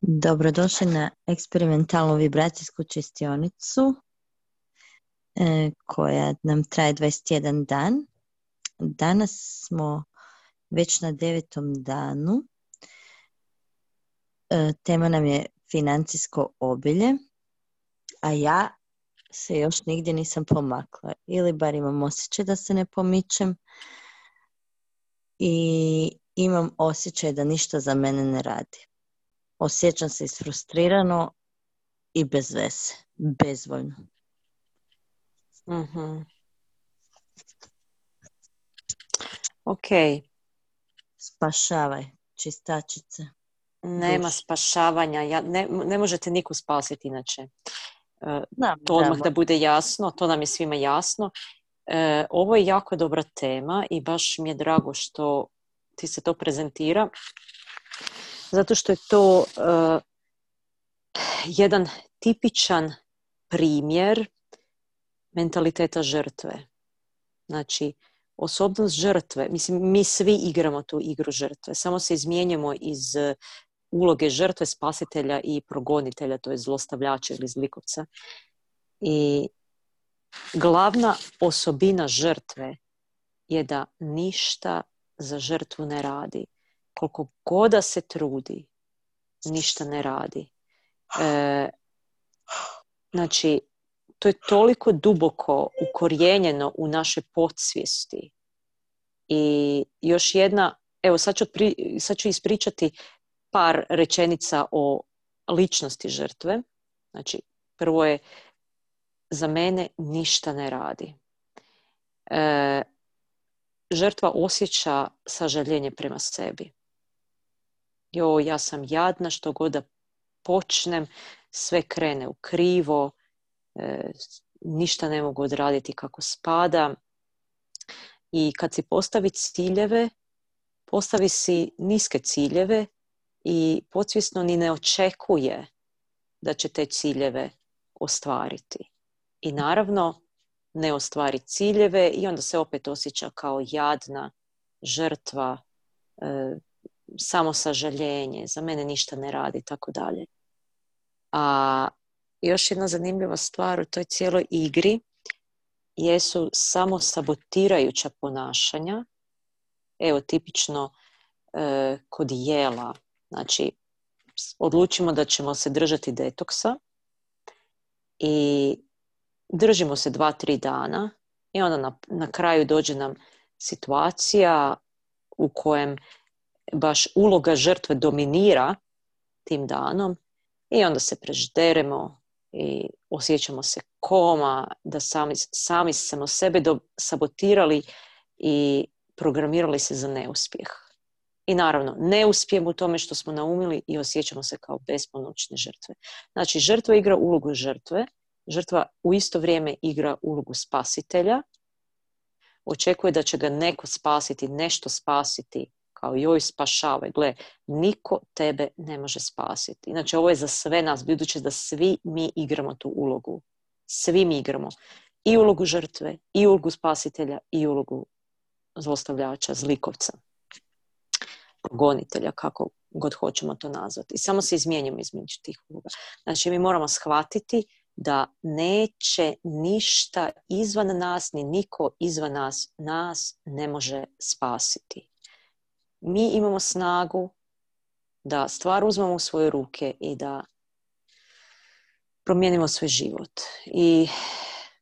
Dobrodošli na eksperimentalnu vibracijsku čistionicu e, koja nam traje 21 dan. Danas smo već na devetom danu. E, tema nam je financijsko obilje, a ja se još nigdje nisam pomakla. Ili bar imam osjećaj da se ne pomičem i imam osjećaj da ništa za mene ne radi. Osjećam se isfrustrirano i bez veze, bezvoljno. Mhm. Ok, Spašavaj, čistačice. nema spašavanja, ja, ne, ne možete niko spasiti inače. E, Da, to odmah da, da bude jasno, to nam je svima jasno. E, ovo je jako dobra tema i baš mi je drago što ti se to prezentira, zato što je to e, jedan tipičan primjer mentaliteta žrtve. Znači, osobnost žrtve, mislim, mi svi igramo tu igru žrtve, samo se izmijenjamo iz e, uloge žrtve, spasitelja i progonitelja, to je zlostavljača ili zlikovca. I glavna osobina žrtve je da ništa za žrtvu ne radi. Koliko god se trudi, ništa ne radi. E, znači, to je toliko duboko ukorijenjeno u našoj podsvijesti. I još jedna, evo sad ću, pri- sad ću ispričati par rečenica o ličnosti žrtve. Znači, prvo je za mene ništa ne radi. E, žrtva osjeća sažaljenje prema sebi. Jo, ja sam jadna, što god da počnem, sve krene u krivo, e, ništa ne mogu odraditi kako spada. I kad si postavi ciljeve, postavi si niske ciljeve i podsvjesno ni ne očekuje da će te ciljeve ostvariti. I naravno, ne ostvari ciljeve i onda se opet osjeća kao jadna žrtva, e, samo sažaljenje, za mene ništa ne radi i tako dalje. A još jedna zanimljiva stvar u toj cijeloj igri jesu samo sabotirajuća ponašanja. Evo, tipično e, kod jela. Znači, odlučimo da ćemo se držati detoksa i držimo se dva, tri dana i onda na, na kraju dođe nam situacija u kojem baš uloga žrtve dominira tim danom i onda se prežderemo i osjećamo se koma, da sami, sami smo sebe sabotirali i programirali se za neuspjeh. I naravno, ne uspijemo u tome što smo naumili i osjećamo se kao bespomoćne žrtve. Znači, žrtva igra ulogu žrtve, žrtva u isto vrijeme igra ulogu spasitelja, očekuje da će ga neko spasiti, nešto spasiti, kao joj spašavaj. Gle, niko tebe ne može spasiti. Inače, ovo je za sve nas, budući da svi mi igramo tu ulogu. Svi mi igramo i ulogu žrtve, i ulogu spasitelja, i ulogu zlostavljača, zlikovca, progonitelja, kako god hoćemo to nazvati. I samo se izmijenjamo između tih uloga. Znači, mi moramo shvatiti da neće ništa izvan nas, ni niko izvan nas, nas ne može spasiti. Mi imamo snagu da stvar uzmemo u svoje ruke i da promijenimo svoj život. I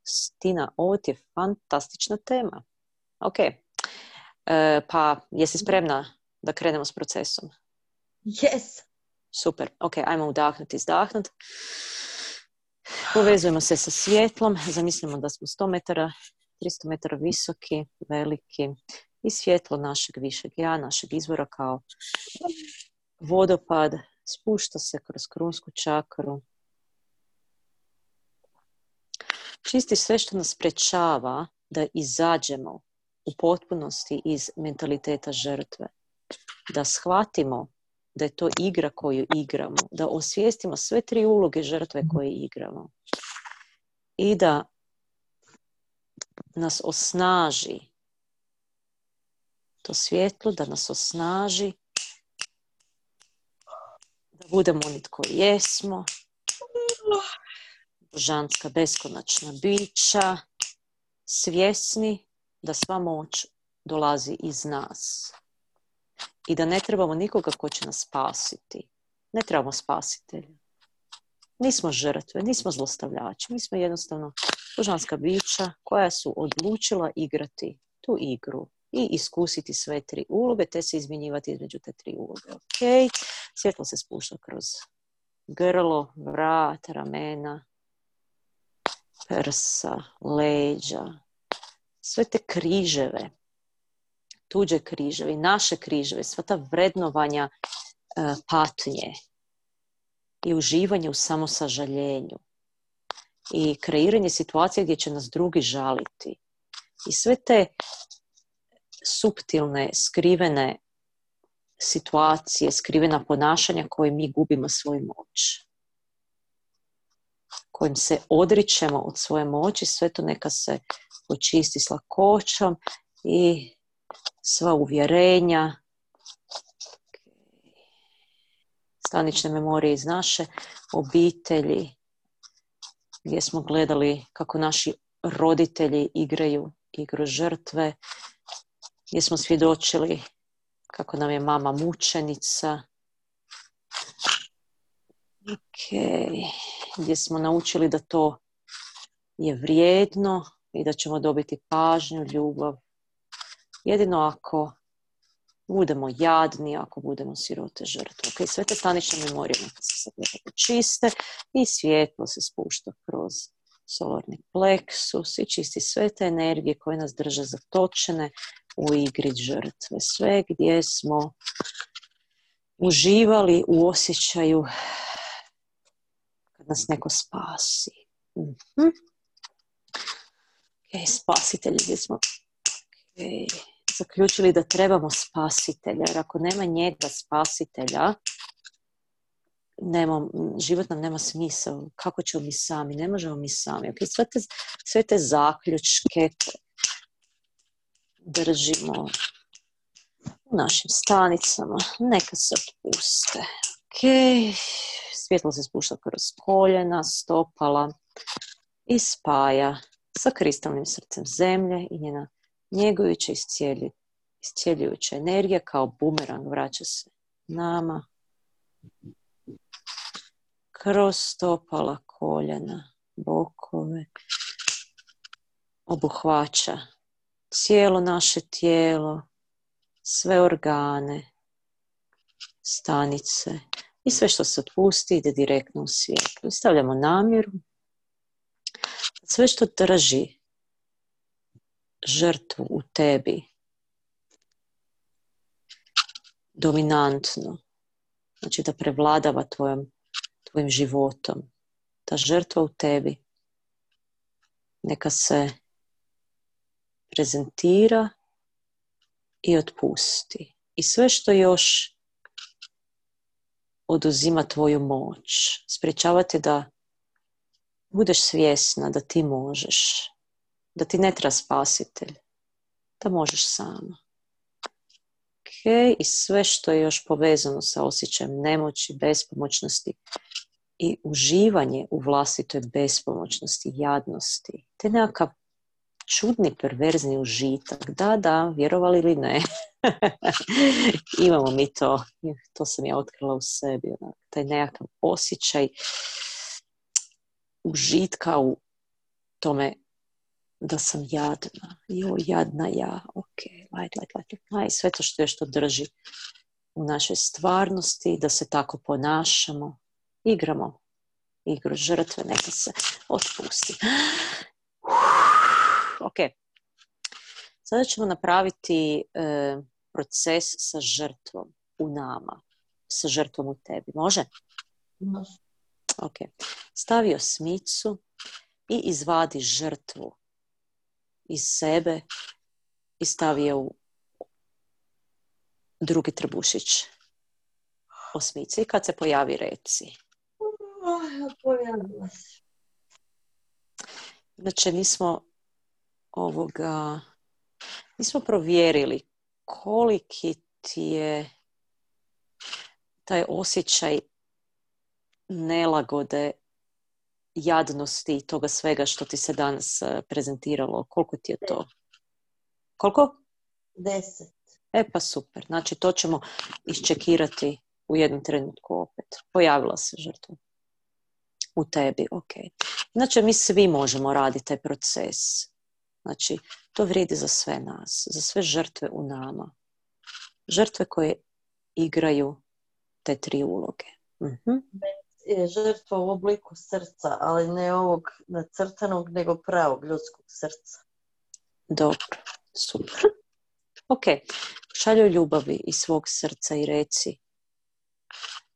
Stina, ovo ti je fantastična tema. Ok, e, pa jesi spremna da krenemo s procesom? Yes! Super, ok, ajmo udahnuti, izdahnuti. Povezujemo se sa svjetlom, zamislimo da smo 100 metara, 300 metara visoki, veliki i svjetlo našeg višeg ja, našeg izvora kao vodopad spušta se kroz krunsku čakru. Čisti sve što nas sprečava da izađemo u potpunosti iz mentaliteta žrtve. Da shvatimo da je to igra koju igramo, da osvijestimo sve tri uloge žrtve koje igramo. i da nas osnaži to svjetlo, da nas osnaži da budemo oni koji jesmo božanska beskonačna bića svjesni da sva moć dolazi iz nas i da ne trebamo nikoga ko će nas spasiti. Ne trebamo spasitelja. Nismo žrtve, nismo zlostavljači, mi smo jednostavno božanska bića koja su odlučila igrati tu igru i iskusiti sve tri uloge, te se izmjenjivati između te tri uloge. Ok, svjetlo se spušta kroz grlo, vrat, ramena, prsa, leđa, sve te križeve, tuđe križeve i naše križeve, sva ta vrednovanja e, patnje i uživanje u samosažaljenju i kreiranje situacije gdje će nas drugi žaliti i sve te suptilne, skrivene situacije, skrivena ponašanja koje mi gubimo svoju moć. Kojim se odričemo od svoje moći, sve to neka se očisti s lakoćom i sva uvjerenja, stanične memorije iz naše obitelji, gdje smo gledali kako naši roditelji igraju igru žrtve, gdje smo svjedočili kako nam je mama mučenica, okay. gdje smo naučili da to je vrijedno i da ćemo dobiti pažnju, ljubav. Jedino ako budemo jadni, ako budemo sirote žrtve. Okay, sve te stanične memorije se sad čiste i svjetlo se spušta kroz solarni pleksus i čisti sve te energije koje nas drže zatočene u igri žrtve. Sve gdje smo uživali u osjećaju kad nas neko spasi. Mm-hmm. Okay, spasitelji gdje smo zaključili da trebamo spasitelja, jer ako nema njega spasitelja, nema, život nam nema smisao. Kako ćemo mi sami? Ne možemo mi sami. Okay, sve, te, sve te zaključke držimo u našim stanicama. Neka se otpuste. Ok, svjetlo se spušta kroz koljena, stopala i spaja sa kristalnim srcem zemlje i njena njegujuća iscijeljujuća energija kao bumerang vraća se nama kroz stopala koljena, bokove, obuhvaća cijelo naše tijelo, sve organe, stanice i sve što se otpusti ide direktno u svijetlo. stavljamo namjeru. Sve što drži žrtvu u tebi. Dominantno, znači da prevladava tvojom, tvojim životom, ta žrtva u tebi neka se prezentira i otpusti. I sve što još oduzima tvoju moć, sprječavate da budeš svjesna da ti možeš, da ti ne treba spasitelj, da možeš sama. Ok, i sve što je još povezano sa osjećajem nemoći, bespomoćnosti i uživanje u vlastitoj bespomoćnosti, jadnosti, te nekakav čudni perverzni užitak. Da, da, vjerovali ili ne. Imamo mi to. To sam ja otkrila u sebi. Taj nekakav osjećaj užitka u tome da sam jadna. Jo, jadna ja. Ok, light, light, light, light. Sve to što je što drži u našoj stvarnosti, da se tako ponašamo. Igramo igru žrtve, neka se otpusti. Ok. Sada ćemo napraviti e, proces sa žrtvom u nama. Sa žrtvom u tebi. Može? Može. Ok. Stavi osmicu i izvadi žrtvu iz sebe i stavi je u drugi trbušić osmice. I kad se pojavi reci. Pojavila se. Znači, nismo ovoga, nismo provjerili koliki ti je taj osjećaj nelagode, jadnosti i toga svega što ti se danas eh, prezentiralo. Koliko ti je to? Koliko? Deset. E pa super. Znači to ćemo iščekirati u jednom trenutku opet. Pojavila se žrtva. U tebi, ok. Znači mi svi možemo raditi taj proces. Znači to vrijedi za sve nas, za sve žrtve u nama. Žrtve koje igraju te tri uloge. Mhm. Je žrtva u obliku srca, ali ne ovog nacrtanog, nego pravog ljudskog srca. Dobro, super. Ok, šalju ljubavi iz svog srca i reci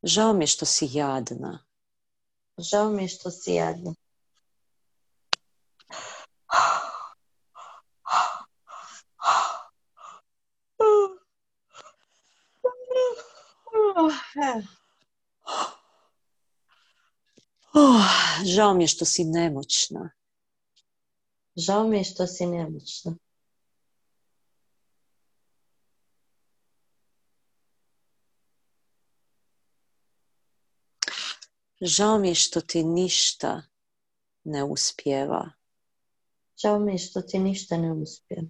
Žao mi je što si jadna. Žao mi je što si jadna. Oh, žao mi je što si nemoćna. Žao mi je što si nemoćna. Žao mi je što ti ništa ne uspjeva. Žao mi je što ti ništa ne uspjeva.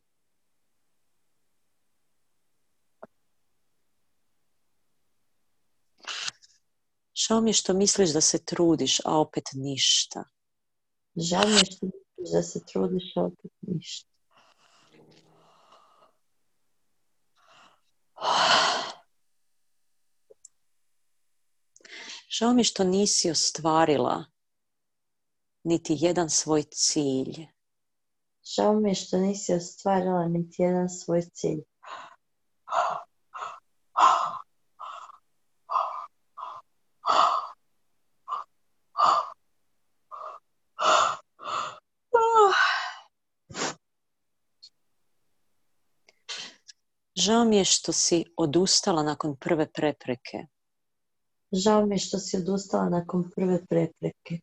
Žao mi je što misliš da se trudiš, a opet ništa. Žao mi je što misliš da se trudiš, a opet ništa. Žao mi je što nisi ostvarila niti jedan svoj cilj. Žao mi je što nisi ostvarila niti jedan svoj cilj. Žao mi je što si odustala nakon prve prepreke. Žao mi je što si odustala nakon prve prepreke.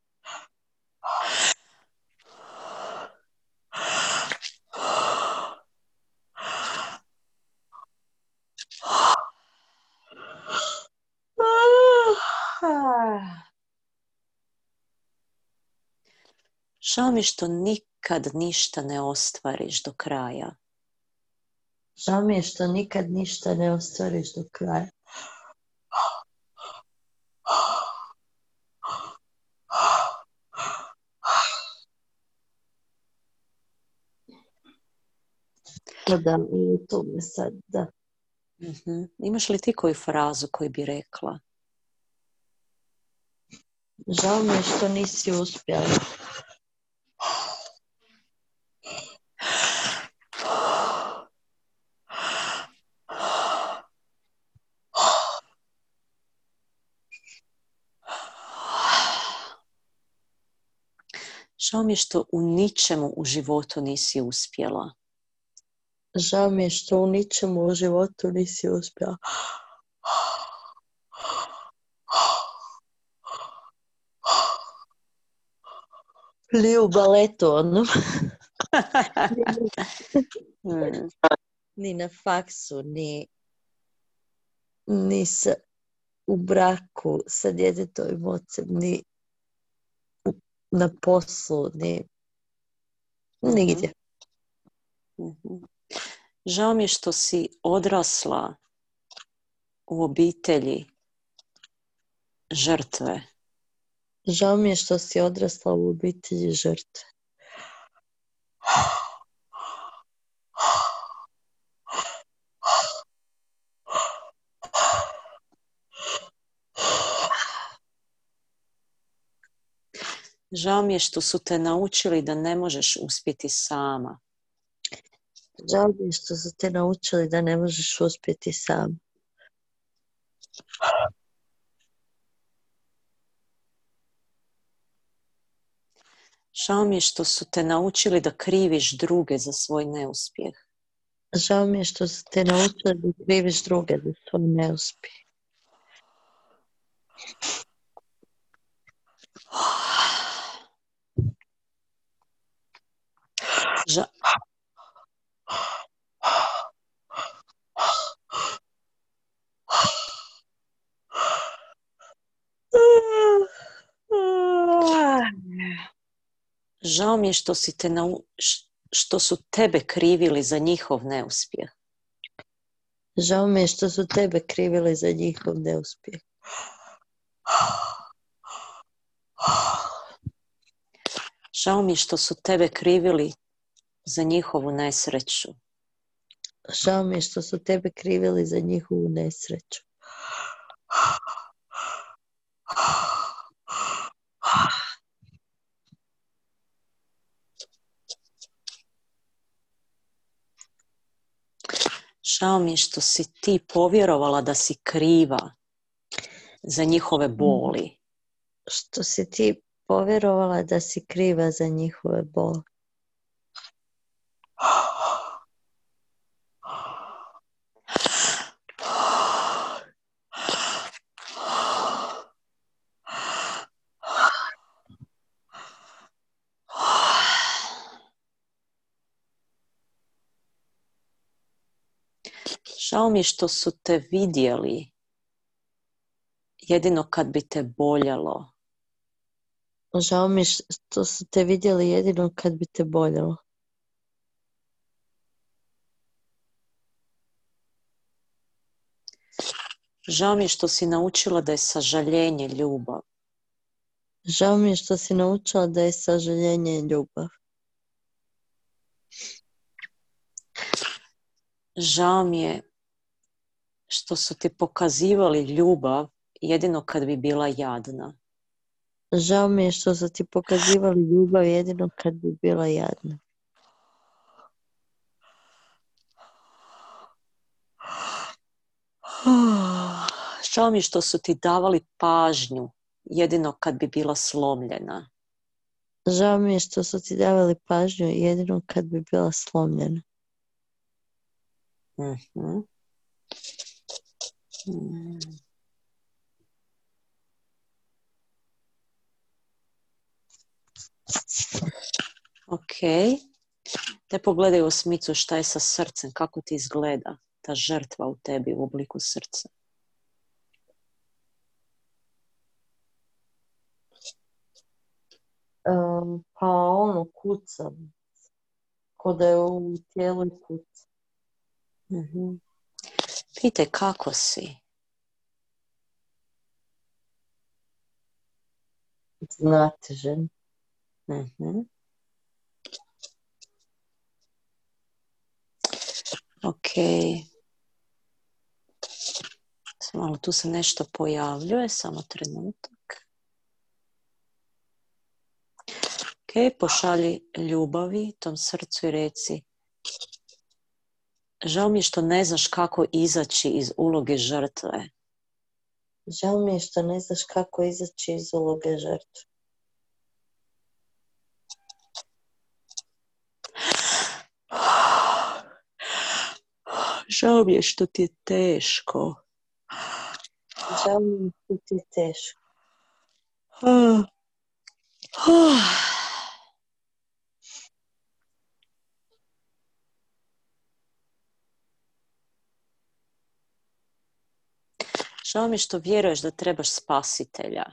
Žao mi je što nikad ništa ne ostvariš do kraja. Žao mi je što nikad ništa ne ostvariš do kraja. Da, to me sad, da. Mhm. Imaš li ti koju frazu koju bi rekla? Žao mi je što nisi uspjela. Žao mi je što u ničemu u životu nisi uspjela. Žao mi je što u ničemu u životu nisi uspjela. Ni u baletu onom. Ni na faksu, ni, ni sa, u braku sa djetetovim ocem, ni na poslu, ni nigdje. Mhm. Žao mi je što si odrasla u obitelji žrtve. Žao mi je što si odrasla u obitelji žrtve. Žao mi je što su te naučili da ne možeš uspjeti sama. Žao mi je što su te naučili da ne možeš uspjeti sam. Žao mi je što su te naučili da kriviš druge za svoj neuspjeh. Žao mi je što su te naučili da kriviš druge za svoj neuspjeh. Ža- Žao mi je što, si te nau- š- što su tebe krivili za njihov neuspjeh. Žao mi je što su tebe krivili za njihov neuspjeh. Žao mi je što su tebe krivili za njihovu nesreću. Žao mi je što su tebe krivili za njihovu nesreću. Žao mi je što si ti povjerovala da si kriva za njihove boli. Što si ti povjerovala da si kriva za njihove boli. Žao mi je što su te vidjeli jedino kad bi te boljelo. Žao mi je što su te vidjeli jedino kad bi te boljelo. Žao mi je što si naučila da je sažaljenje ljubav. Žao mi je što si naučila da je sažaljenje ljubav. Žao mi je što su ti pokazivali ljubav jedino kad bi bila jadna. Žao mi je što su ti pokazivali ljubav jedino kad bi bila jadna. Žao mi je što su ti davali pažnju jedino kad bi bila slomljena. Žao mi je što su ti davali pažnju jedino kad bi bila slomljena. Mhm. Mm. Ok. Te pogledaj u osmicu šta je sa srcem, kako ti izgleda ta žrtva u tebi u obliku srca. Um, pa ono kuca. Ko da je u tijelu kuca. Pitaj kako si. Znatižen. Mhm. Ok. Malo tu se nešto pojavljuje, samo trenutak. Ok, pošalji ljubavi tom srcu i reci Žao mi je što ne znaš kako izaći iz uloge žrtve. Žao mi je što ne znaš kako izaći iz uloge žrtve. Žao mi je što ti je teško. Žao mi je što ti je teško. Žao mi je što vjeruješ da trebaš spasitelja.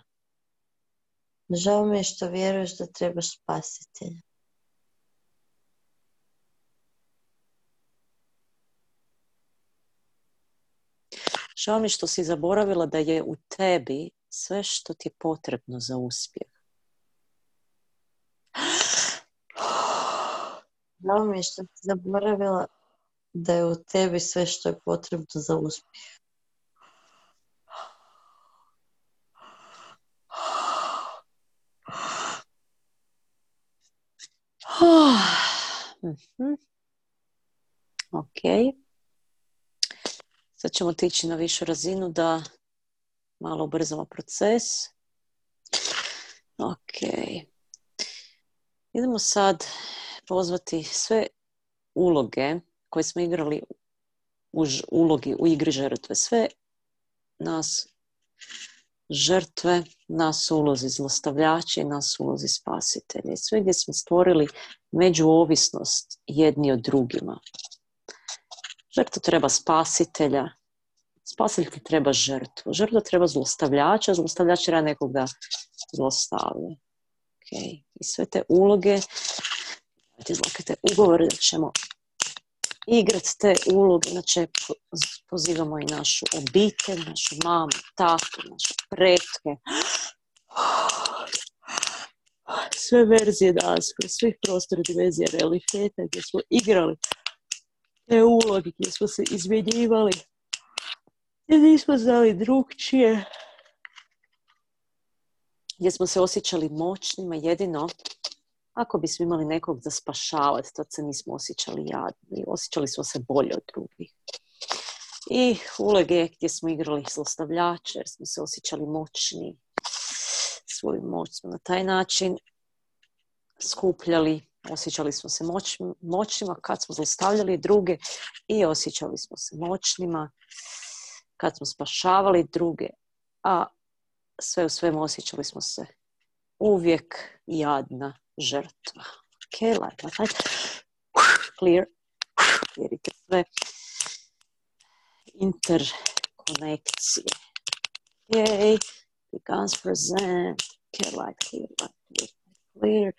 Žao mi je što vjeruješ da trebaš spasitelja. Žao mi je što si zaboravila da je u tebi sve što ti je potrebno za uspjeh. Žao mi je što si zaboravila da je u tebi sve što je potrebno za uspjeh. Mhm. Ok. Sad ćemo tići na višu razinu da malo ubrzamo proces. Ok. Idemo sad pozvati sve uloge koje smo igrali u ulogi u igri žrtve. Sve nas žrtve, nas ulozi zlostavljači, nas ulozi spasitelji. Sve gdje smo stvorili međuovisnost jedni od drugima. Žrtva treba spasitelja, spasitelj treba žrtvu. Žrtva treba zlostavljača, zlostavljač treba nekog da zlostavlja. Okay. I sve te uloge, te ugovore da ćemo igrati te uloge, znači pozivamo i našu obitelj, našu mamu, tatu, naše pretke, sve verzije nas, svih prostora dimenzija realiteta gdje smo igrali te uloge, gdje smo se izmjenjivali, gdje nismo znali drugčije, gdje smo se osjećali moćnima jedino ako bismo imali nekog za spašavati, tad se nismo osjećali jadni, osjećali smo se bolje od drugih. I uloge gdje smo igrali zlostavljače, jer smo se osjećali moćni, svoju moć smo na taj način skupljali, osjećali smo se moć, moćnima kad smo zlostavljali druge i osjećali smo se moćnima kad smo spašavali druge, a sve u svemu osjećali smo se uvijek jadna žrtva. Ok, like, clear, vjerite sve interkonekcije. Ok, becomes present, ok, like, clear, like, clear, clear.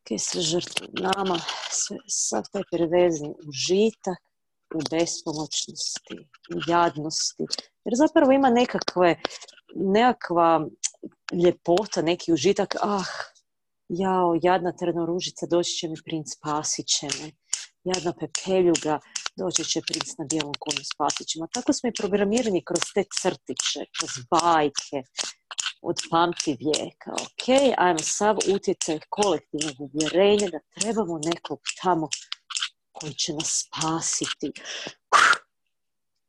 Ok, sve žrtve nama, sve, sav taj perverzni užitak u bespomoćnosti, u jadnosti. Jer zapravo ima nekakve, nekakva ljepota, neki užitak, ah, jao, jadna trnoružica, doći će mi princ, spasit će me. Jadna pepeljuga, doći će princ na bijelom konju, spasit će me. Tako smo i programirani kroz te crtiće, kroz bajke, od pamti vijeka. Ok, ajmo sav utjecaj kolektivnog uvjerenja da trebamo nekog tamo koji će nas spasiti.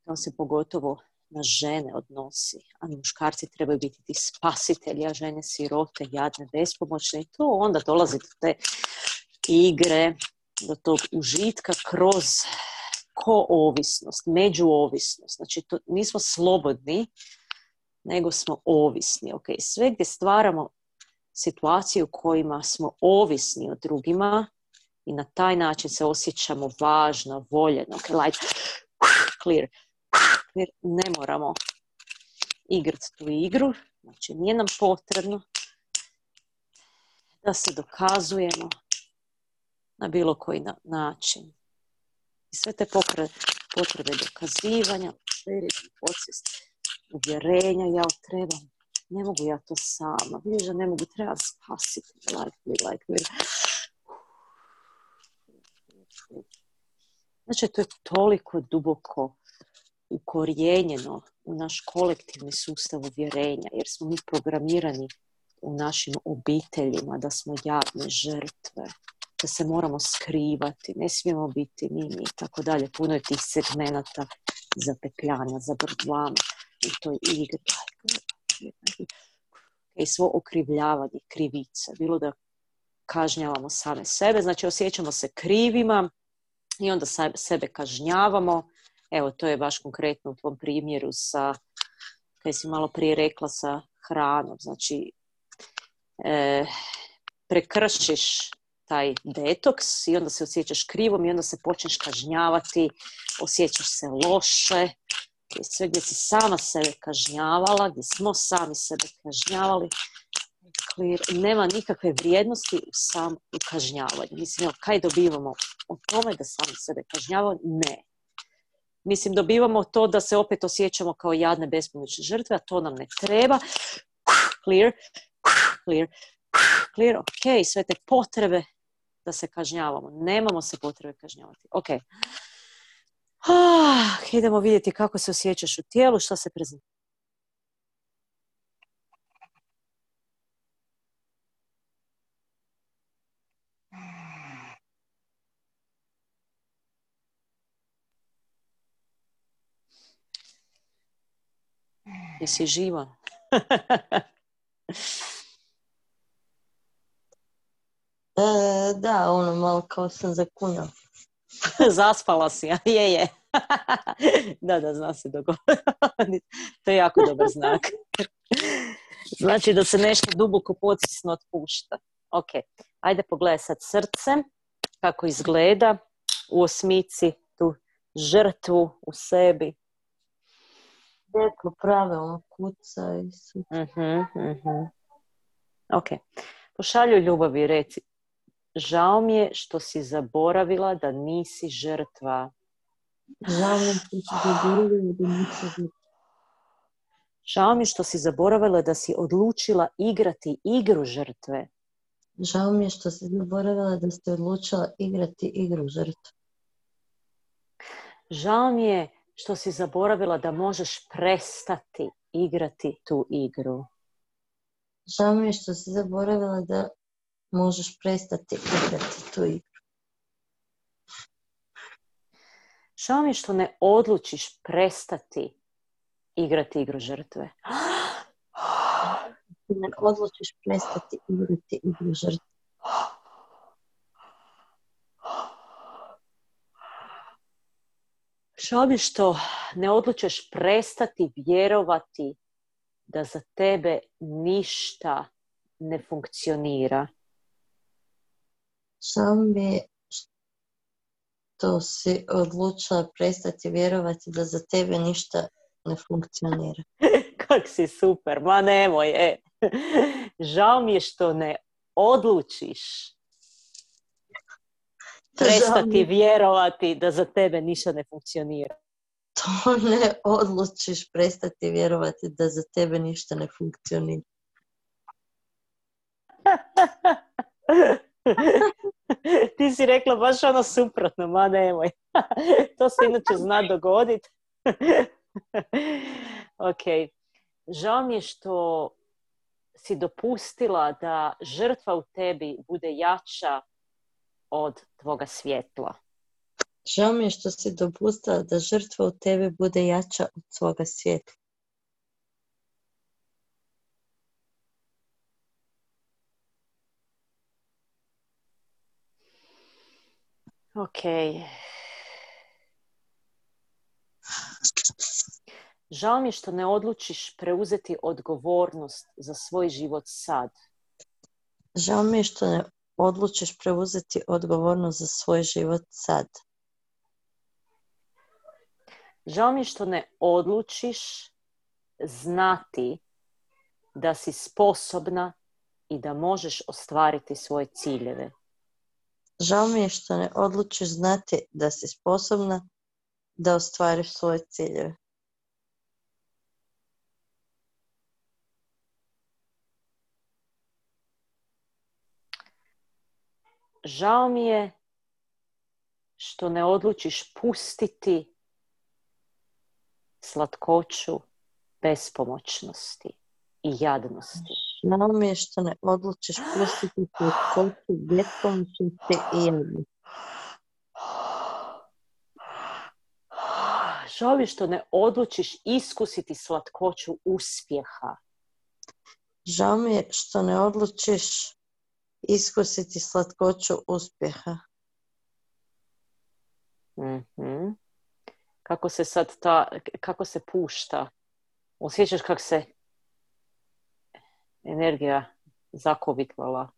To se pogotovo na žene odnosi, a muškarci trebaju biti ti spasitelji, a žene sirote, jadne, bespomoćne i to onda dolazi do te igre, do tog užitka kroz koovisnost, međuovisnost. Znači, to, nismo slobodni, nego smo ovisni. Ok, sve gdje stvaramo situacije u kojima smo ovisni od drugima i na taj način se osjećamo važno, voljeno. Okay, like, clear jer ne moramo igrati tu igru, znači nije nam potrebno da se dokazujemo na bilo koji način. I sve te potrebe dokazivanja, podsvijest, uvjerenja, ja trebam, ne mogu ja to sama, vidiš da ne mogu, treba spasiti, like me, like me. Znači, to je toliko duboko ukorijenjeno u naš kolektivni sustav uvjerenja, jer smo mi programirani u našim obiteljima da smo jadne žrtve, da se moramo skrivati, ne smijemo biti mi i tako dalje. Puno je tih segmenata zapetljanja, zabrdlama i to igre. I svo okrivljavanje, krivica. Bilo da kažnjavamo same sebe, znači osjećamo se krivima i onda sebe kažnjavamo Evo, to je baš konkretno u tvom primjeru sa, kaj si malo prije rekla, sa hranom. Znači, e, prekršiš taj detoks i onda se osjećaš krivom i onda se počneš kažnjavati, osjećaš se loše, sve gdje si sama sebe kažnjavala, gdje smo sami sebe kažnjavali, nema nikakve vrijednosti u sam u kažnjavanju. Mislim, kaj dobivamo od tome da sami sebe kažnjavamo? Ne. Mislim, dobivamo to da se opet osjećamo kao jadne bespomoćne žrtve, a to nam ne treba. Clear, clear, clear, ok, sve te potrebe da se kažnjavamo. Nemamo se potrebe kažnjavati. Ok. Ah, idemo vidjeti kako se osjećaš u tijelu, što se prezentira. Jesi živa? e, da, ono malo kao sam zakunjala. Zaspala si, a je, je. da, da, zna se dogoditi. to je jako dobar znak. znači da se nešto duboko pocisno otpušta. Ok, ajde pogledaj sad srce, kako izgleda u osmici, tu žrtvu u sebi. Lijepo pravilno kuca i su. Mhm, mhm. Ok, pošalju ljubav i reci, žao mi je što si zaboravila da nisi žrtva. Žao mi je što si zaboravila da nisi žrtva. Žao mi je što si zaboravila da si odlučila igrati igru žrtve. Žao mi je što si zaboravila da ste odlučila igrati igru žrtve. Žao mi je što si zaboravila da možeš prestati igrati tu igru. Žao mi je što si zaboravila da možeš prestati igrati tu igru. Žao mi je što ne odlučiš prestati igrati igru žrtve. Ne odlučiš prestati igrati igru žrtve. Žao mi što ne odlučiš prestati vjerovati da za tebe ništa ne funkcionira. Žao mi je što si odlučila prestati vjerovati da za tebe ništa ne funkcionira. Kak si super, ma nemoj, e. Žao mi je što ne odlučiš prestati je vjerovati da za tebe ništa ne funkcionira. što ne odlučiš prestati vjerovati da za tebe ništa ne funkcionira. Ti si rekla baš ono suprotno, ma nemoj. to se inače zna dogoditi. ok. Žao mi je što si dopustila da žrtva u tebi bude jača od tvoga svjetla. Žao mi je što si dopustila da žrtva u tebi bude jača od svoga svjetla. Ok. Žao mi je što ne odlučiš preuzeti odgovornost za svoj život sad. Žao mi je što ne odlučiš preuzeti odgovornost za svoj život sad. Žao mi je što ne odlučiš znati da si sposobna i da možeš ostvariti svoje ciljeve. Žao mi je što ne odlučiš znati da si sposobna da ostvariš svoje ciljeve. Žao mi je što ne odlučiš pustiti slatkoću bespomoćnosti i jadnosti. Žao mi je što ne odlučiš pustiti slatkoću bespomoćnosti i jadnosti. Žao mi je što ne odlučiš iskusiti slatkoću uspjeha. Žao mi je što ne odlučiš iskusiti slatkoću uspjeha. Mhm. Kako se sad ta, kako se pušta? Osjećaš kako se energija zakovitlala?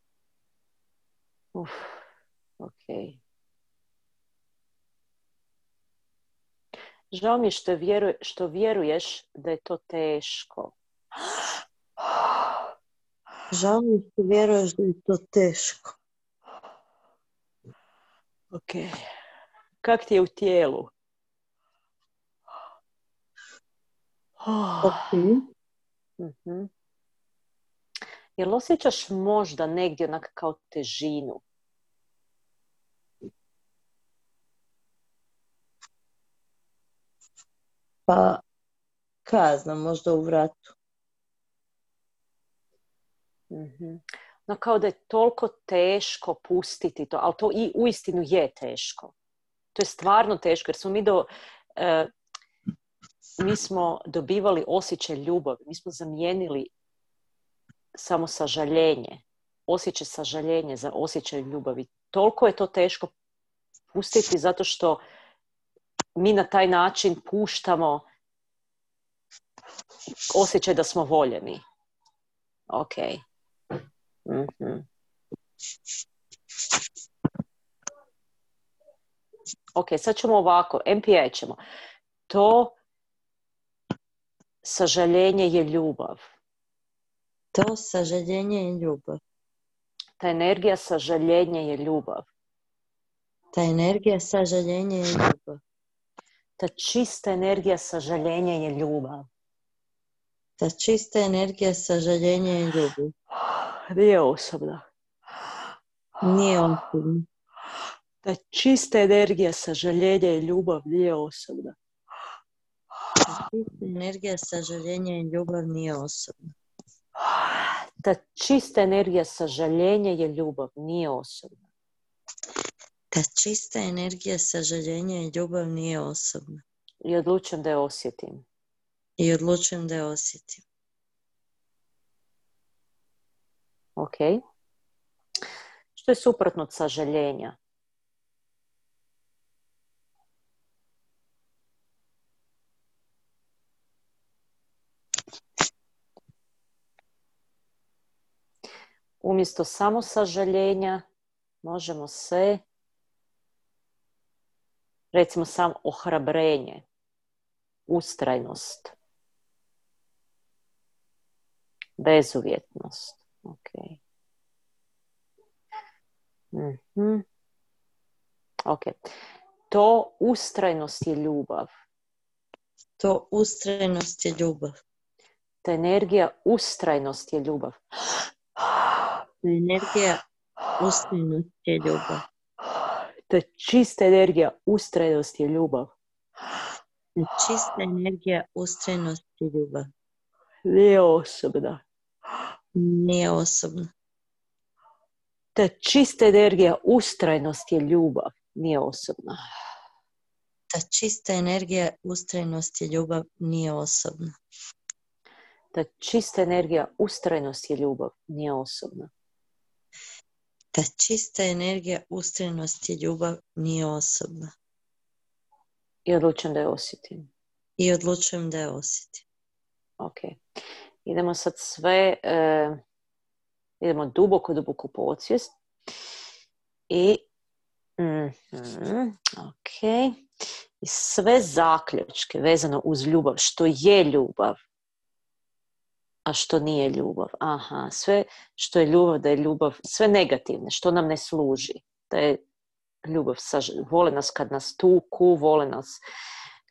Uf, ok. Žao mi je što, što vjeruješ da je to teško. Žao mi što vjeruješ da je to teško. Ok. Kak ti je u tijelu? Ok. Jel osjećaš možda negdje onak kao težinu? Pa kazna možda u vratu. Mhm. No kao da je toliko teško pustiti to, ali to i uistinu je teško. To je stvarno teško jer smo mi do... e, mi smo dobivali osjećaj ljubavi, mi smo zamijenili samo sažaljenje, osjećaj sažaljenje za osjećaj ljubavi. Toliko je to teško pustiti zato što mi na taj način puštamo osjećaj da smo voljeni. Ok. Mhm. Ok, sad ćemo ovako, MPA ćemo. To sažaljenje je ljubav. To sažaljenje je ljubav. Ta energija sažaljenja je ljubav. Ta energija sažaljenja je ljubav. Ta čista energija sažaljenja je ljubav. Ta čista energija sažaljenja je ljubav. Nije osobna. Nije osobna. Ta čista energija sažaljenja i ljubav nije osobna. Ta čista energija sažaljenja i ljubav nije osobna. Ta čista energija sažaljenja je ljubav, nije osobna. Ta čista energija sažaljenja i ljubav nije osobna. I odlučujem da je osjetim. I odlučujem da je osjetim. Ok. Što je suprotno od sažaljenja? Umjesto samo sažaljenja možemo se recimo sam ohrabrenje, ustrajnost, bezuvjetnost. Ok. mm Ok. To ustrajnost je ljubav. To ustrajnost je ljubav. Ta energija ustrajnost je ljubav. Energija ustrajnost je ljubav. Ta čista energija ustrajnost je ljubav. Ta čista energija ustrajnost je ljubav. Nije osobna. Nije osobna. Ta čista energija ustrajnost je ljubav. Nije osobna. Ta čista energija ustrajnost je ljubav. Nije osobna. Ta čista energija ustrajnost je ljubav. Nije osobna. Ta čista energija ustrajnost je ljubav. Nije osobna. I odlučujem da je osjetim. I odlučujem da je osjetim. Ok. Idemo sad sve, e, idemo duboko, duboko po podsvijest. I, mm ok. I sve zaključke vezano uz ljubav, što je ljubav, a što nije ljubav. Aha, sve što je ljubav, da je ljubav, sve negativne, što nam ne služi. Da je ljubav, vole nas kad nas tuku, vole nas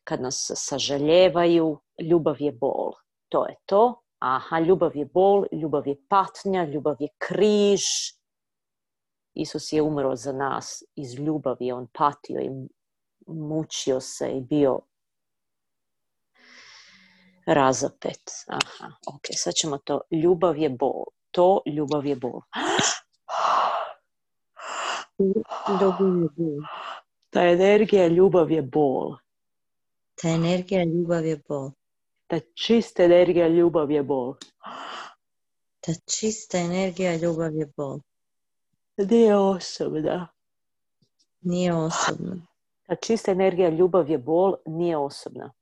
kad nas sažaljevaju, ljubav je bol. To je to. Aha, ljubav je bol, ljubav je patnja, ljubav je križ. Isus je umro za nas iz ljubavi, on patio i mučio se i bio razapet. Aha, ok, sad ćemo to. Ljubav je bol. To ljubav je bol. Ljubav je bol. Ta energija ljubav je bol. Ta energija ljubav je bol. Ta čista energija ljubav je bol. Ta čista energija ljubav je bol. Nije osobna. Nije osobna. Ta čista energija ljubav je bol, nije osobna.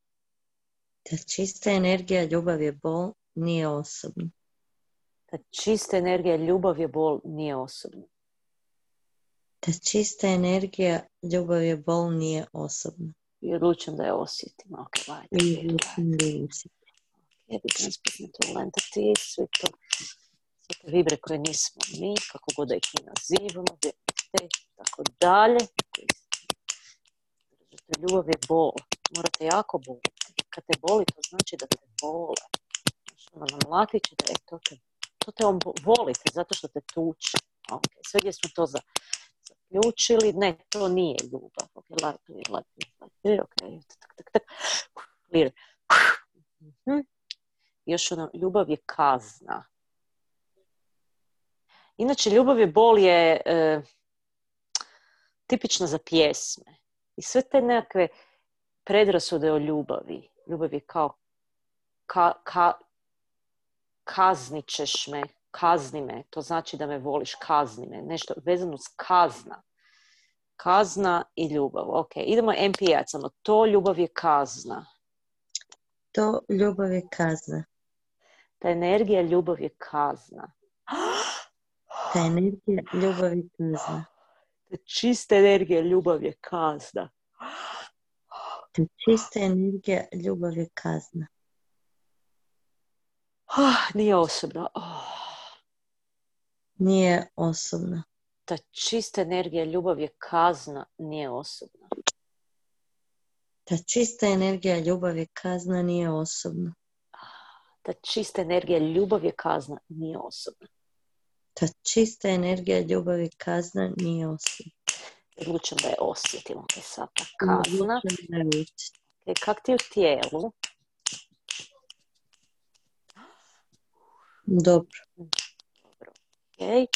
Ta čista energija ljubav je bol, nije osobna. Ta čista energija ljubav je bol, nije osobna. Ta čista energija ljubav je bol, nije osobna. I odlučim da je osjetim. Ok. Evidence to sve to, sve te vibre koje nismo mi, kako god da ih mi nazivamo, te, tako dalje. Ljubav je bol. Morate jako boliti kad te boli, to znači da te vole. Znači, ono, na mlatiće da je to te, to te on volite zato što te tuče. Ok, sve gdje smo to za, zaključili, ne, to nije ljubav. Ok, light, clear, light, clear, ok, tak, tak, tak, clear. Mm-hmm. Još ono, ljubav je kazna. Inače, ljubav je bol je e, tipična za pjesme. I sve te nekakve predrasude o ljubavi ljubav je kao ka, ka, me, kazni me, to znači da me voliš, kazni me, nešto vezano s kazna. Kazna i ljubav. Ok, idemo MPA, to ljubav je kazna. To ljubav je kazna. Ta energija ljubav je kazna. Ta energija ljubav je kazna. Ta čista energija ljubav je kazna. Ta čista energija ljubav je kazna. Ah, nije osobno. Ah. Nije osobna. Ta čista energija ljubav je kazna, nije osobna. Ta čista energija ljubav je kazna, nije osobna. Ta čista energija ljubav je kazna, nije osobna. Ta čista energija ljubav je kazna, nije osobna. Odlučujem da je osjetimo je sad ta kazna. E, kak ti je u tijelu? Dobro. Dobro. Okay.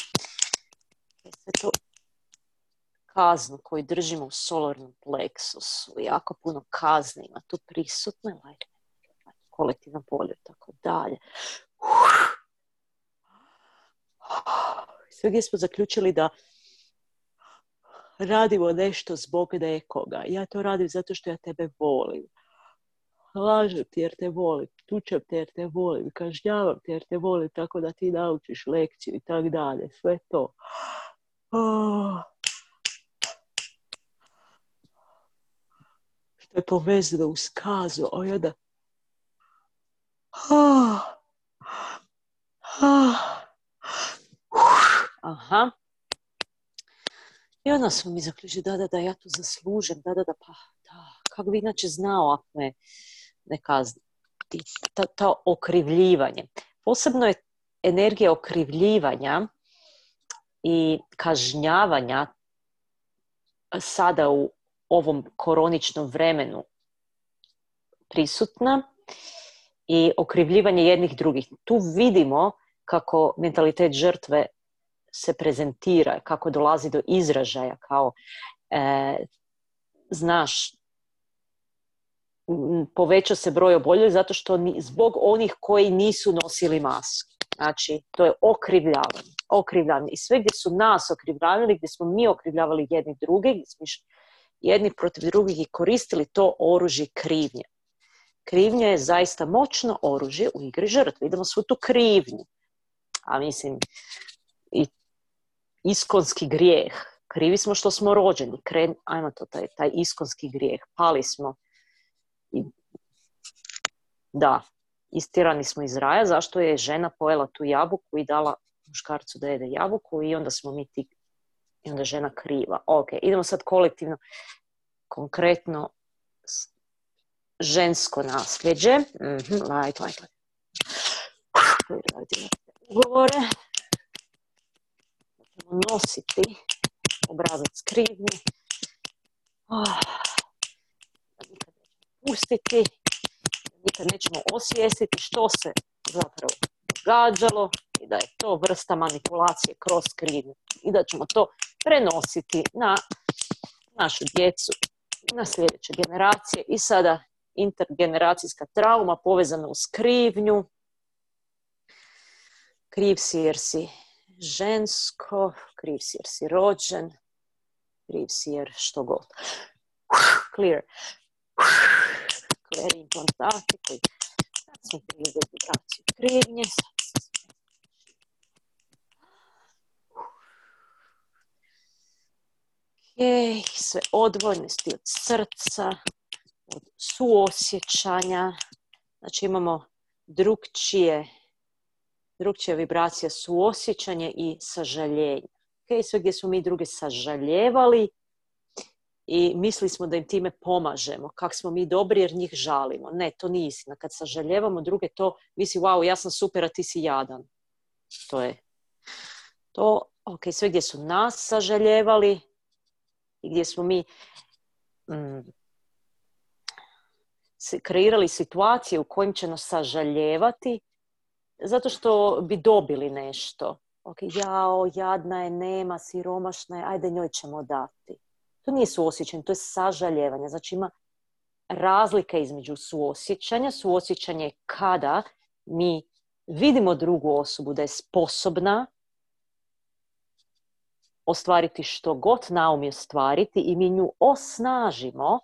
E, sve to kaznu koju držimo u solarnom pleksusu, jako puno kazni ima tu prisutne, kolektivno polje tako dalje. Sve gdje smo zaključili da radimo nešto zbog nekoga. Ja to radim zato što ja tebe volim. Lažem ti jer te volim, tučem te jer te volim, kažnjavam te jer te volim tako da ti naučiš lekciju i tako dalje. Sve to. Oh. Što je povezano uz kazu, a onda Aha. I onda smo mi zaključili, da, da, da, ja to zaslužem, da, da, da, pa, da, kako bi inače znao ako me ne kazni. Ta, ta okrivljivanje. Posebno je energija okrivljivanja i kažnjavanja sada u ovom koroničnom vremenu prisutna i okrivljivanje jednih drugih. Tu vidimo kako mentalitet žrtve se prezentira, kako dolazi do izražaja, kao e, znaš, poveća se broj oboljelih zato što zbog onih koji nisu nosili masku. Znači, to je okrivljavanje. Okrivljavanje. I sve gdje su nas okrivljavali, gdje smo mi okrivljavali jedni drugi, gdje smo jedni protiv drugih i koristili to oružje krivnje. Krivnja je zaista moćno oružje u igri žrtve. Idemo svu tu krivnju. A mislim, i iskonski grijeh. Krivi smo što smo rođeni. Kren, ajmo to, taj, taj iskonski grijeh. Pali smo. I, da, istirani smo iz raja. Zašto je žena pojela tu jabuku i dala muškarcu da jede jabuku i onda smo mi ti i onda žena kriva. Ok, idemo sad kolektivno, konkretno žensko nasljeđe. Mm-hmm. Ugovore. Nositi obrazac krivnje. Oh. Pustiti. Nikad nećemo osvijestiti što se zapravo događalo i da je to vrsta manipulacije kroz krivnju. I da ćemo to prenositi na našu djecu, na sljedeće generacije i sada intergeneracijska trauma povezana uz krivnju. Kriv si jer si žensko, kriv si jer si rođen, kriv si jer što god. Clear. Clear implantati koji sad smo prije vibraciju krivnje, Ok, sve odvojnosti od srca, od suosjećanja. Znači imamo drugčije, drugčije vibracija suosjećanje i sažaljenje. Ok, sve gdje smo mi druge sažaljevali i mislili smo da im time pomažemo, kak smo mi dobri jer njih žalimo. Ne, to nije istina. Kad sažaljevamo druge, to misli, wow, ja sam super, a ti si jadan. To je to. Ok, sve gdje su nas sažaljevali, i gdje smo mi mm, kreirali situacije u kojim će nas sažaljevati zato što bi dobili nešto. Ok, jao, jadna je, nema, siromašna je, ajde njoj ćemo dati. To nije suosjećanje, to je sažaljevanje. Znači ima razlika između suosjećanja. Suosjećanje je kada mi vidimo drugu osobu da je sposobna ostvariti što god naumi ostvariti i mi nju osnažimo.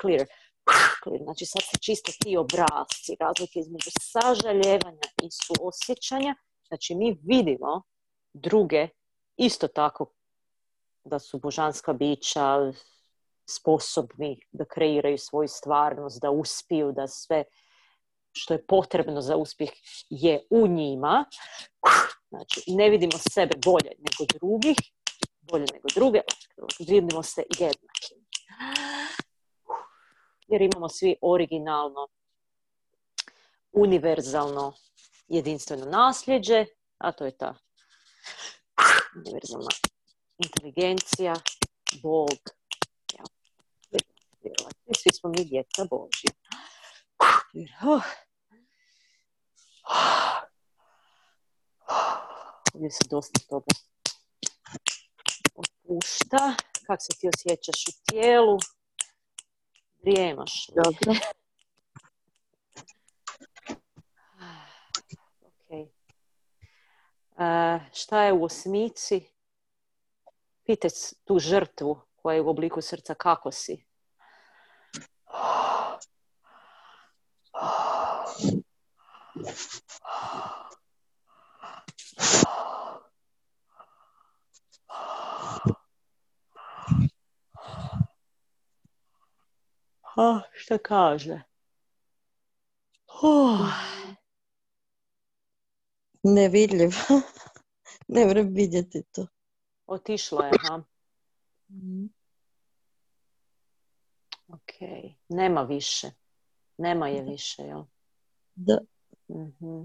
Clear. Clear. Znači sad se čisto ti obrazci, razlike između sažaljevanja i suosjećanja. Znači mi vidimo druge isto tako da su božanska bića sposobni da kreiraju svoju stvarnost, da uspiju, da sve što je potrebno za uspjeh je u njima. Znači, ne vidimo sebe bolje nego drugih, bolje nego druge, vidimo se jednaki. Jer imamo svi originalno, univerzalno, jedinstveno nasljeđe, a to je ta univerzalna inteligencija, Bog. Ja. Svi smo mi djeca Božja. Ovdje se dosta toga opušta. Kako se ti osjećaš u tijelu? Vrijemaš. Dobro. ok. Uh, šta je u osmici? Pitaj tu žrtvu koja je u obliku srca kako si. A, šta kaže? Oh. Nevidljiv. ne moram vidjeti to. Otišla je, ha? Mhm. Ok, nema više. Nema je više, jel? Da. Mhm.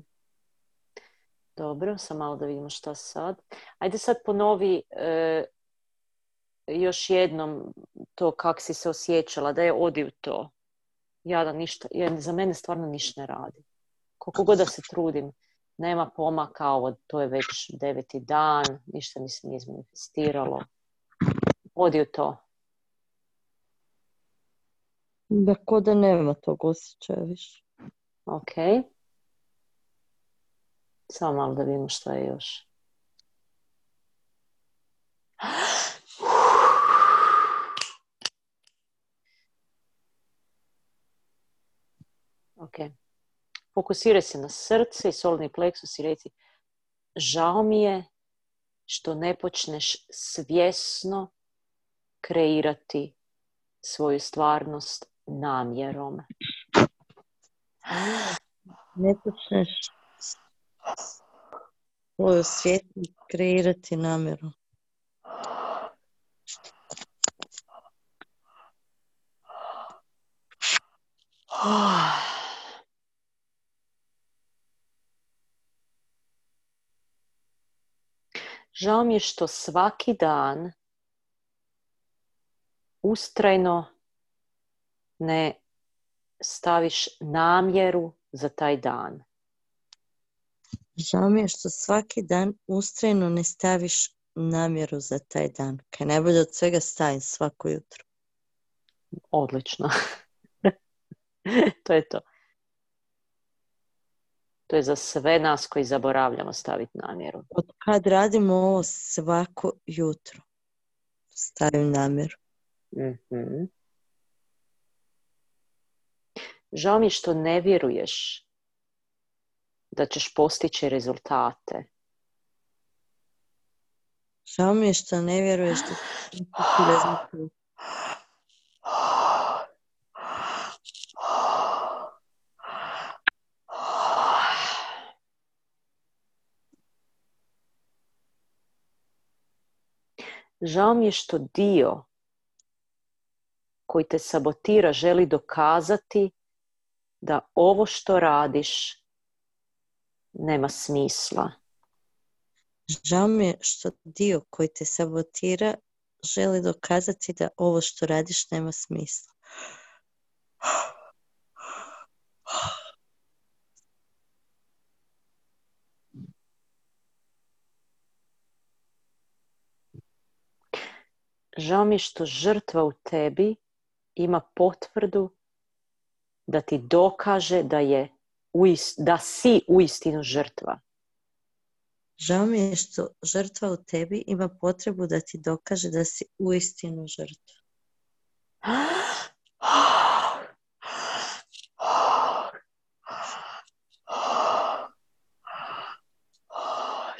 Dobro, sam malo da vidimo šta sad. Ajde sad ponovi e, još jednom to kak si se osjećala, da je odi u to. Ja da ništa, jer za mene stvarno ništa ne radi. Koliko god da se trudim, nema pomaka, ovo, to je već deveti dan, ništa mi se nije izmanifestiralo. Odi u to. Da ko da nema tog osjećaja više. Ok. Samo malo da vidimo šta je još. Ok. Fokusiraj se na srce i solni pleksus i reci žao mi je što ne počneš svjesno kreirati svoju stvarnost namjerom. Ne počneš svoju svijetu kreirati namjeru. Žao mi je što svaki dan ustrajno ne staviš namjeru za taj dan. Žao mi je što svaki dan ustrajno ne staviš namjeru za taj dan. Kaj najbolje od svega stavim svako jutro. Odlično. to je to. To je za sve nas koji zaboravljamo staviti namjeru. Od kad radimo ovo svako jutro, stavim namjeru. mm Žao mi je što ne vjeruješ da ćeš postići rezultate. Žao mi je što ne vjeruješ da ćeš postići rezultate. Žao mi je što dio koji te sabotira želi dokazati da ovo što radiš nema smisla. Žao mi je što dio koji te sabotira želi dokazati da ovo što radiš nema smisla. Žao mi je što žrtva u tebi ima potvrdu da ti dokaže da je da si uistinu žrtva. Žao mi je što žrtva u tebi ima potrebu da ti dokaže da si uistinu žrtva.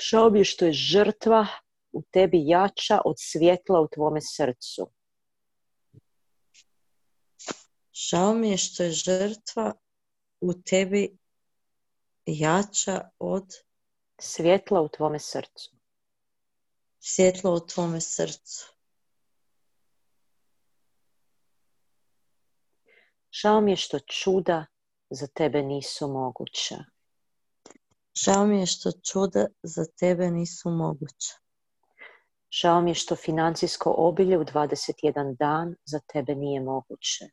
Žao mi je što je žrtva u tebi jača od svjetla u tvome srcu. Žao mi je što je žrtva u tebi jača od Svjetla u tvome srcu. svjetla u tvome srcu. Žao mi je što čuda za tebe nisu moguća. Žao mi je što čuda za tebe nisu moguća. Žao mi je što financijsko obilje u 21 dan za tebe nije moguće.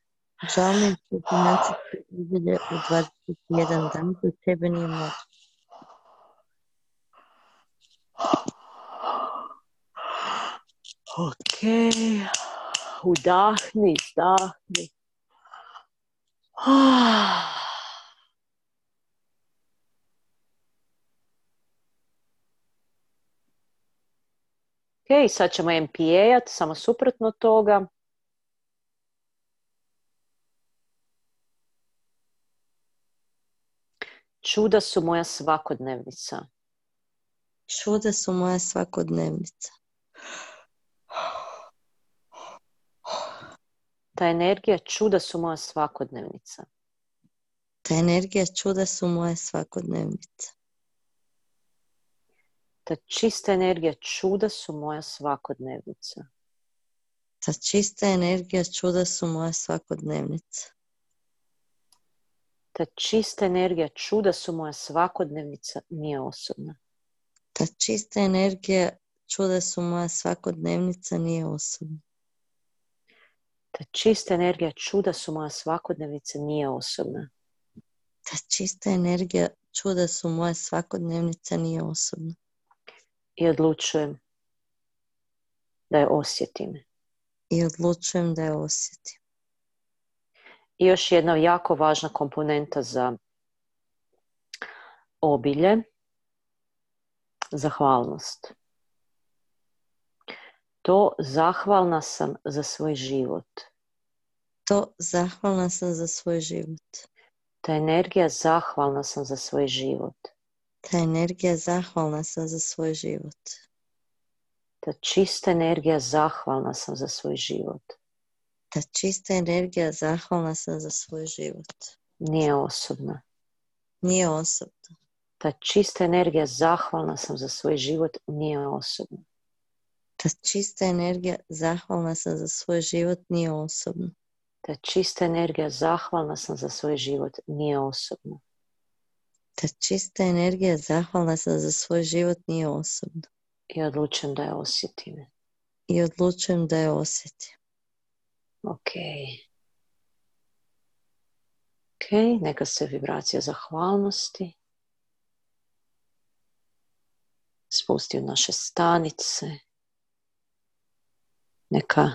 Žao mi je što financijske obilje u 21 dan za tebe nije moguće. Ok, udahni, izdahni. Ok, sad ćemo MPA-at, samo suprotno toga. Čuda su moja svakodnevnica. Čuda su moja svakodnevnica. Ta energija čuda su moja svakodnevnica. Ta energija čuda su moja svakodnevnica. Ta čista energija čuda su moja svakodnevnica. Ta čista energija čuda su moja svakodnevnica. Ta čista energija čuda su moja svakodnevnica, nije osobna. Ta čista energija čuda su moja svakodnevnica, nije osobna. Ta čista energija čuda su moja svakodnevnica, nije osobna. Ta čista energija čuda su moja svakodnevnica, nije osobna. I odlučujem da je osjetim. I odlučujem da je osjetim. I još jedna jako važna komponenta za obilje, zahvalnost. To zahvalna sam za svoj život. To zahvalna sam za svoj život. Ta energija zahvalna sam za svoj život. Ta energija zahvalna sam za svoj život. Ta čista energija zahvalna sam za svoj život. Ta čista energija zahvalna sam za svoj život. Nije osobna. Nije osobna. Ta čista energija zahvalna sam za svoj život, nije osobna. Ta čista energija zahvalna sam za svoj život, nije osobna. Ta čista energija zahvalna sam za svoj život, nije osobna. Ta čista energija zahvalna sam za svoj život, nije osobna. I odlučujem da je osjetim. I odlučujem da je osjetim. Ok. Ok, neka se vibracija zahvalnosti spusti u naše stanice. Neka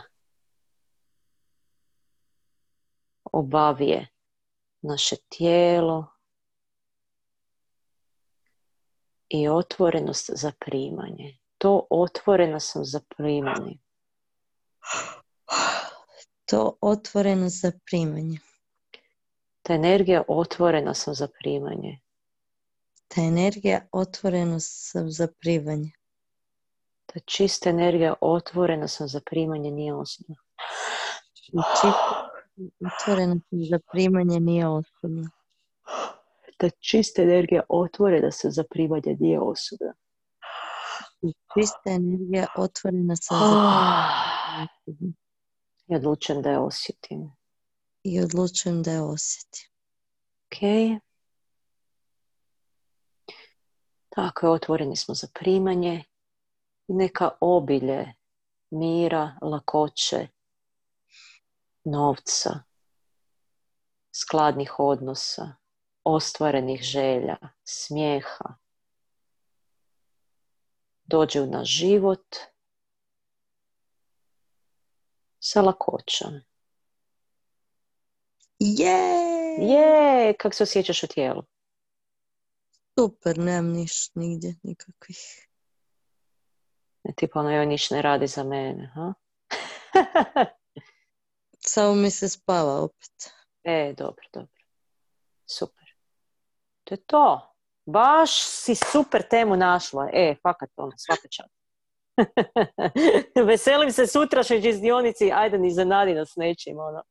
obavije naše tijelo i otvorenost za primanje. To otvorena sam za primanje. To otvoreno za primanje. Ta energija otvorena sam za primanje. Ta energija otvoreno sam za primanje. Ta čista energija otvorena sam za primanje nije osobna. I čista otvoreno sam za primanje nije osobna. Ta čista energija otvorena sam za primanje nije osobna. I čista energija otvorena za primanje nije osobna. I odlučujem da je osjetim. I odlučujem da je osjetim. Ok. Tako je, otvoreni smo za primanje. Neka obilje mira, lakoće, novca, skladnih odnosa, ostvarenih želja, smijeha. Dođe u naš život sa lakoćom. Je! Je, kako se osjećaš u tijelu? Super, nemam niš nigdje nikakvih. Ne, tipa ono, joj, niš ne radi za mene, ha? Samo mi se spava opet. e, dobro, dobro. Super. To je to. Baš si super temu našla. E, fakat ono, svaka čast. Veselim se sutrašnjoj čizdionici, ajde ni zanadi nas nečim, ono.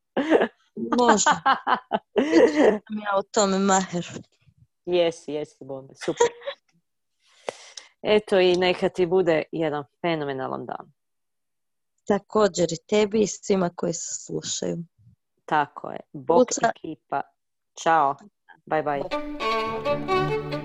Može. ja o tome maher. Jesi, jesi, bombe, super. Eto i neka ti bude jedan fenomenalan dan. Također i tebi i svima koji se slušaju. Tako je. Bok ekipa. Ćao. Bye bye.